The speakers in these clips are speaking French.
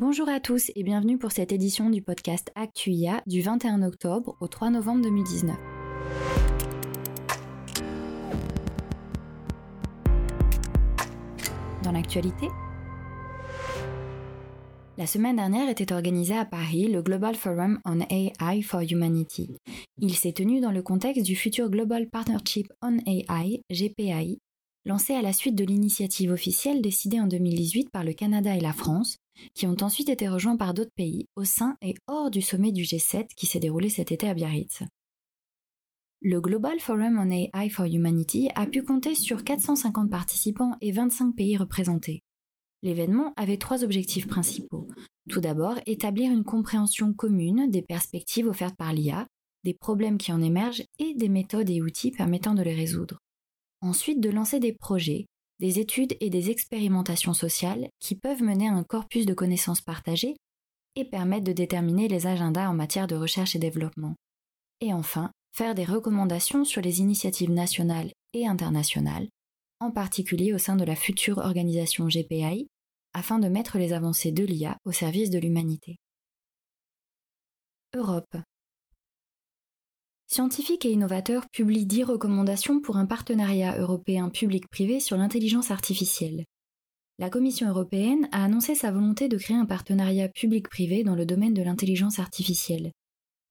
Bonjour à tous et bienvenue pour cette édition du podcast ActuIA du 21 octobre au 3 novembre 2019. Dans l'actualité, la semaine dernière était organisé à Paris le Global Forum on AI for Humanity. Il s'est tenu dans le contexte du futur Global Partnership on AI, GPAI, lancé à la suite de l'initiative officielle décidée en 2018 par le Canada et la France, qui ont ensuite été rejoints par d'autres pays au sein et hors du sommet du G7 qui s'est déroulé cet été à Biarritz. Le Global Forum on AI for Humanity a pu compter sur 450 participants et 25 pays représentés. L'événement avait trois objectifs principaux. Tout d'abord, établir une compréhension commune des perspectives offertes par l'IA, des problèmes qui en émergent et des méthodes et outils permettant de les résoudre. Ensuite, de lancer des projets, des études et des expérimentations sociales qui peuvent mener à un corpus de connaissances partagées et permettre de déterminer les agendas en matière de recherche et développement. Et enfin, faire des recommandations sur les initiatives nationales et internationales, en particulier au sein de la future organisation GPI, afin de mettre les avancées de l'IA au service de l'humanité. Europe. Scientifiques et innovateurs publient 10 recommandations pour un partenariat européen public-privé sur l'intelligence artificielle. La Commission européenne a annoncé sa volonté de créer un partenariat public-privé dans le domaine de l'intelligence artificielle.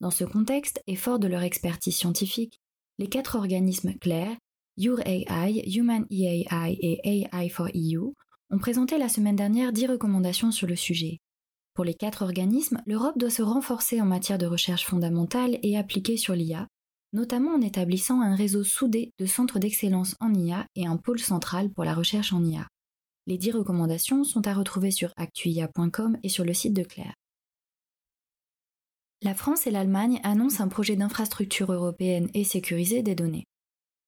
Dans ce contexte, et fort de leur expertise scientifique, les quatre organismes clairs, AI, Human EAI et AI for EU, ont présenté la semaine dernière 10 recommandations sur le sujet. Pour les quatre organismes, l'Europe doit se renforcer en matière de recherche fondamentale et appliquée sur l'IA, notamment en établissant un réseau soudé de centres d'excellence en IA et un pôle central pour la recherche en IA. Les dix recommandations sont à retrouver sur actuia.com et sur le site de Claire. La France et l'Allemagne annoncent un projet d'infrastructure européenne et sécurisée des données.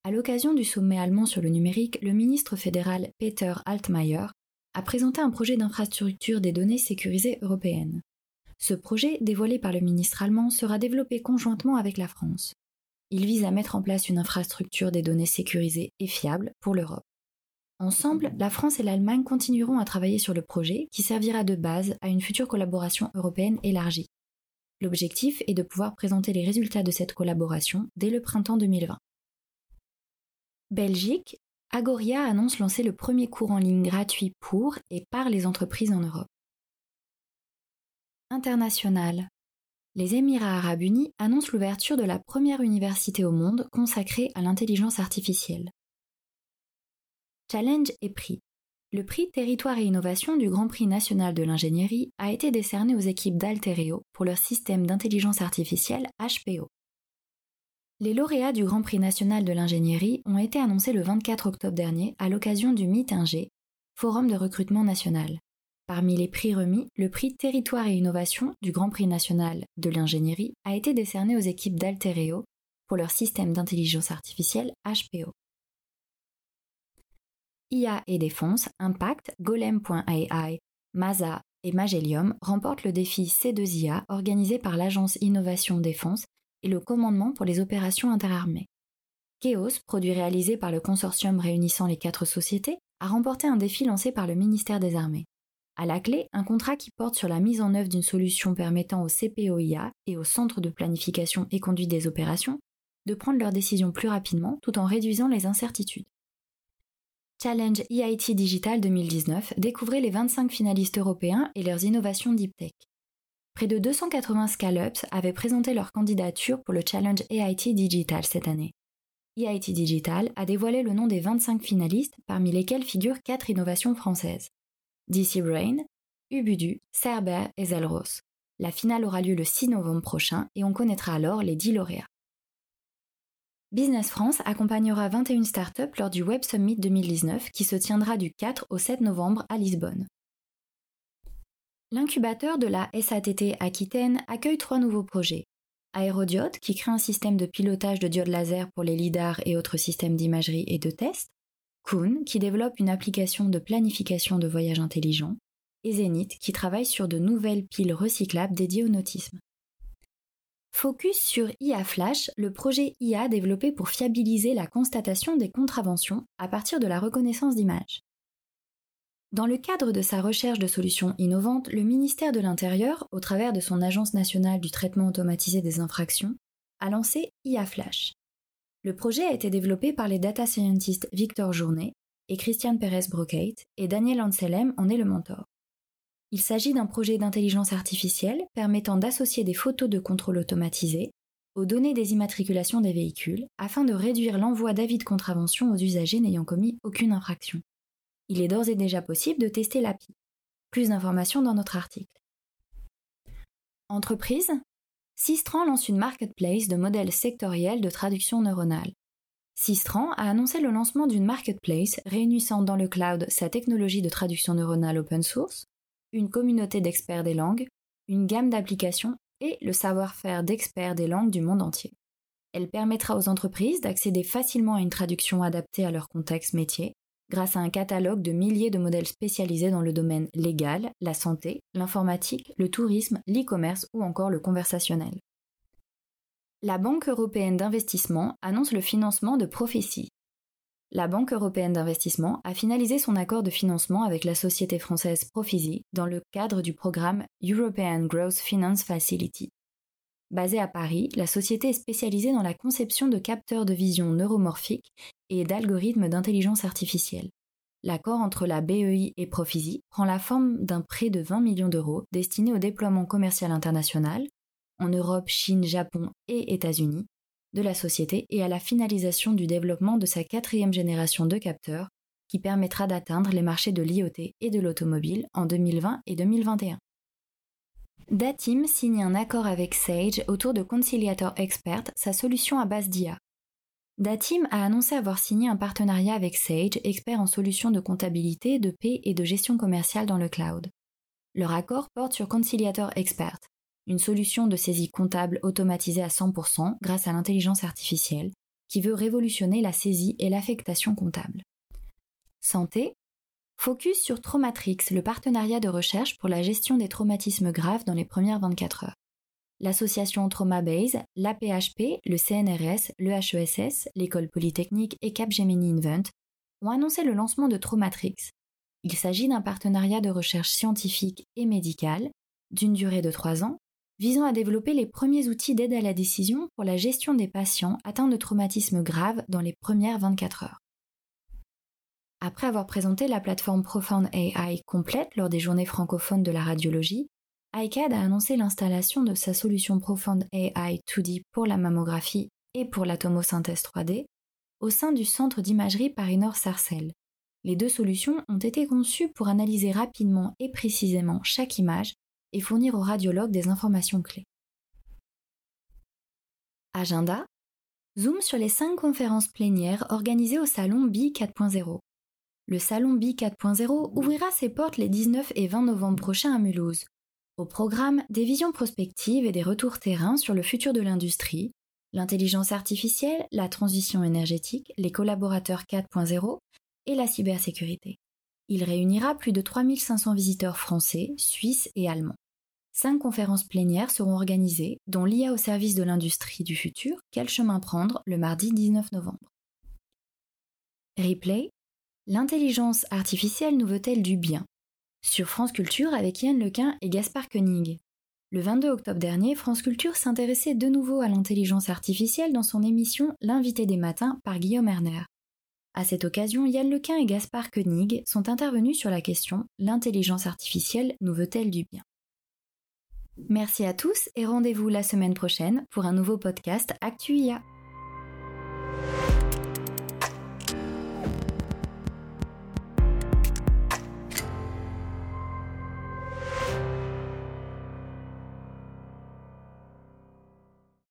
À l'occasion du sommet allemand sur le numérique, le ministre fédéral Peter Altmaier a présenté un projet d'infrastructure des données sécurisées européennes. Ce projet, dévoilé par le ministre allemand, sera développé conjointement avec la France. Il vise à mettre en place une infrastructure des données sécurisées et fiables pour l'Europe. Ensemble, la France et l'Allemagne continueront à travailler sur le projet qui servira de base à une future collaboration européenne élargie. L'objectif est de pouvoir présenter les résultats de cette collaboration dès le printemps 2020. Belgique, Agoria annonce lancer le premier cours en ligne gratuit pour et par les entreprises en Europe. International. Les Émirats arabes unis annoncent l'ouverture de la première université au monde consacrée à l'intelligence artificielle. Challenge et prix. Le prix Territoire et Innovation du Grand Prix national de l'ingénierie a été décerné aux équipes d'Altereo pour leur système d'intelligence artificielle HPO. Les lauréats du Grand Prix national de l'ingénierie ont été annoncés le 24 octobre dernier à l'occasion du MIT-ING, Forum de recrutement national. Parmi les prix remis, le prix Territoire et Innovation du Grand Prix national de l'ingénierie a été décerné aux équipes d'Altereo pour leur système d'intelligence artificielle HPO. IA et Défense, Impact, Golem.ai, Masa et Magellium remportent le défi C2IA organisé par l'agence Innovation Défense et le commandement pour les opérations interarmées. Chaos, produit réalisé par le consortium réunissant les quatre sociétés, a remporté un défi lancé par le ministère des Armées. À la clé, un contrat qui porte sur la mise en œuvre d'une solution permettant aux CPOIA et aux centres de planification et conduite des opérations de prendre leurs décisions plus rapidement tout en réduisant les incertitudes. Challenge EIT Digital 2019 découvrait les 25 finalistes européens et leurs innovations deep tech. Près de 280 scale-ups avaient présenté leur candidature pour le Challenge EIT Digital cette année. EIT Digital a dévoilé le nom des 25 finalistes, parmi lesquels figurent 4 innovations françaises. DC Brain, Ubudu, Cerber et Zelros. La finale aura lieu le 6 novembre prochain et on connaîtra alors les 10 lauréats. Business France accompagnera 21 startups lors du Web Summit 2019 qui se tiendra du 4 au 7 novembre à Lisbonne. L'incubateur de la SATT Aquitaine accueille trois nouveaux projets. Aérodiode, qui crée un système de pilotage de diodes laser pour les lidars et autres systèmes d'imagerie et de test. Kuhn, qui développe une application de planification de voyage intelligent. Et Zenith, qui travaille sur de nouvelles piles recyclables dédiées au nautisme. Focus sur IA Flash, le projet IA développé pour fiabiliser la constatation des contraventions à partir de la reconnaissance d'images. Dans le cadre de sa recherche de solutions innovantes, le ministère de l'Intérieur, au travers de son Agence nationale du traitement automatisé des infractions, a lancé IA Flash. Le projet a été développé par les data scientists Victor Journet et Christian Perez Brocate, et Daniel Anselem en est le mentor. Il s'agit d'un projet d'intelligence artificielle permettant d'associer des photos de contrôle automatisé aux données des immatriculations des véhicules afin de réduire l'envoi d'avis de contravention aux usagers n'ayant commis aucune infraction il est d'ores et déjà possible de tester l'API. Plus d'informations dans notre article. Entreprise Sistran lance une marketplace de modèles sectoriels de traduction neuronale. Sistran a annoncé le lancement d'une marketplace réunissant dans le cloud sa technologie de traduction neuronale open source, une communauté d'experts des langues, une gamme d'applications et le savoir-faire d'experts des langues du monde entier. Elle permettra aux entreprises d'accéder facilement à une traduction adaptée à leur contexte métier grâce à un catalogue de milliers de modèles spécialisés dans le domaine légal, la santé, l'informatique, le tourisme, l'e-commerce ou encore le conversationnel. La Banque européenne d'investissement annonce le financement de Prophétie. La Banque européenne d'investissement a finalisé son accord de financement avec la société française Prophecy dans le cadre du programme European Growth Finance Facility. Basée à Paris, la société est spécialisée dans la conception de capteurs de vision neuromorphiques et d'algorithmes d'intelligence artificielle. L'accord entre la BEI et Profisi prend la forme d'un prêt de 20 millions d'euros destiné au déploiement commercial international, en Europe, Chine, Japon et États-Unis, de la société et à la finalisation du développement de sa quatrième génération de capteurs qui permettra d'atteindre les marchés de l'IoT et de l'automobile en 2020 et 2021. Datim signe un accord avec Sage autour de Conciliator Expert, sa solution à base d'IA. Datim a annoncé avoir signé un partenariat avec Sage, expert en solutions de comptabilité, de paix et de gestion commerciale dans le cloud. Leur accord porte sur Conciliator Expert, une solution de saisie comptable automatisée à 100% grâce à l'intelligence artificielle, qui veut révolutionner la saisie et l'affectation comptable. Santé, Focus sur Traumatrix, le partenariat de recherche pour la gestion des traumatismes graves dans les premières 24 heures. L'association TraumaBase, l'APHP, le CNRS, le HESS, l'école polytechnique et Capgemini Invent ont annoncé le lancement de Traumatrix. Il s'agit d'un partenariat de recherche scientifique et médicale d'une durée de 3 ans visant à développer les premiers outils d'aide à la décision pour la gestion des patients atteints de traumatismes graves dans les premières 24 heures. Après avoir présenté la plateforme Profound AI complète lors des journées francophones de la radiologie, iCAD a annoncé l'installation de sa solution Profound AI 2D pour la mammographie et pour la tomosynthèse 3D au sein du centre d'imagerie Paris-Nord-Sarcelles. Les deux solutions ont été conçues pour analyser rapidement et précisément chaque image et fournir aux radiologues des informations clés. Agenda Zoom sur les cinq conférences plénières organisées au salon BI 4.0 le salon BI 4.0 ouvrira ses portes les 19 et 20 novembre prochains à Mulhouse. Au programme, des visions prospectives et des retours terrain sur le futur de l'industrie, l'intelligence artificielle, la transition énergétique, les collaborateurs 4.0 et la cybersécurité. Il réunira plus de 3500 visiteurs français, suisses et allemands. Cinq conférences plénières seront organisées, dont l'IA au service de l'industrie du futur, quel chemin prendre le mardi 19 novembre. Replay, L'intelligence artificielle nous veut-elle du bien? Sur France Culture avec Yann Lequin et Gaspard Koenig. Le 22 octobre dernier, France Culture s'intéressait de nouveau à l'intelligence artificielle dans son émission L'invité des matins par Guillaume Erner. À cette occasion, Yann Lequin et Gaspard Koenig sont intervenus sur la question L'intelligence artificielle nous veut-elle du bien? Merci à tous et rendez-vous la semaine prochaine pour un nouveau podcast ActuIA.